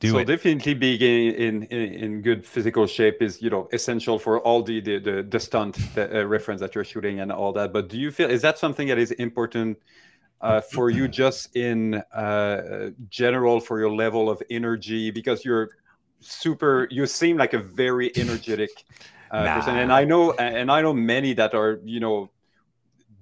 Do so it. definitely being in, in in good physical shape is you know essential for all the the the, the stunt the, uh, reference that you're shooting and all that. But do you feel is that something that is important uh, for you just in uh, general for your level of energy because you're super you seem like a very energetic uh, Nah. person and I know and I know many that are you know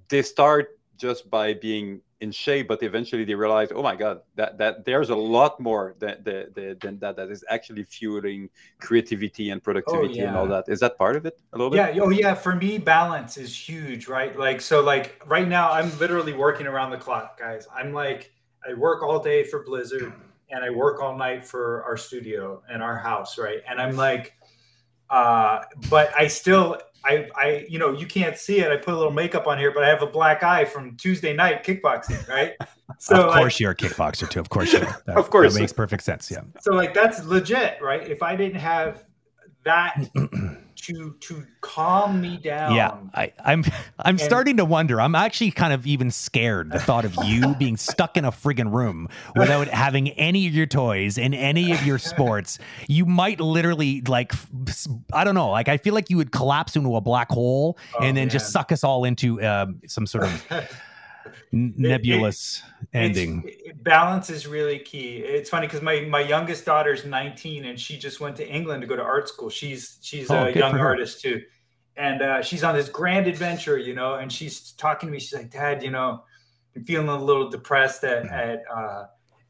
they start just by being in shape, but eventually they realize, oh my god, that that there's a lot more than than, than that that is actually fueling creativity and productivity and all that. Is that part of it a little bit? Yeah. Oh, yeah. For me, balance is huge, right? Like, so, like, right now, I'm literally working around the clock, guys. I'm like, I work all day for Blizzard and I work all night for our studio and our house, right? And I'm like, uh, but I still, I, I, you know, you can't see it. I put a little makeup on here, but I have a black eye from Tuesday night kickboxing, right? So, of course, you're a kickboxer too. Of course, you are. That- Of course. that makes perfect sense. Yeah. so like that's legit, right? If I didn't have that to to calm me down, Yeah, I, I'm I'm starting to wonder. I'm actually kind of even scared the thought of you being stuck in a friggin' room without having any of your toys and any of your sports. You might literally like I don't know. Like I feel like you would collapse into a black hole Oh, and then just suck us all into um, some sort of nebulous ending. It- balance is really key. It's funny because my my youngest daughter's 19 and she just went to England to go to art school. She's she's Oh, a young artist too, and uh, she's on this grand adventure, you know. And she's talking to me. She's like, "Dad, you know, I'm feeling a little depressed at at uh,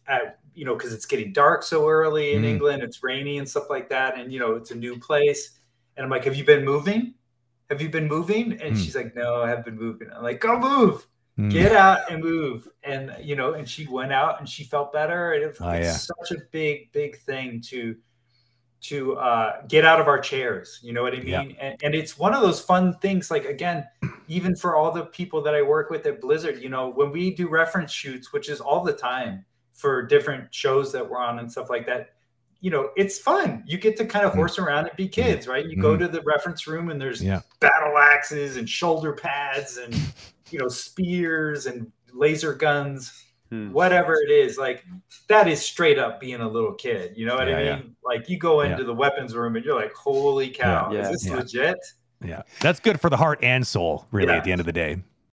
at you know because it's getting dark so early in Mm. England. It's rainy and stuff like that, and you know it's a new place." And I'm like, "Have you been moving? Have you been moving?" And Mm. she's like, "No, I haven't been moving." I'm like, "Go move." Mm. get out and move and you know and she went out and she felt better and it, Oh, it's yeah. such a big big thing to to uh get out of our chairs you know what i mean Yeah. and, and it's one of those fun things like again even for all the people that i work with at Blizzard you know when we do reference shoots which is all the time for different shows that we're on and stuff like that you know it's fun you get to kind of Mm. horse around and be kids right you go Mm. to the reference room and there's Yeah. battle axes and shoulder pads and you know spears and laser guns Hmm. whatever it is like that is straight up being a little kid you know what Yeah, i yeah. mean like you go Yeah. into the weapons room and you're like holy cow Yeah, is this yeah. legit Yeah, that's good for the heart and soul, really. Yeah. At the end of the day.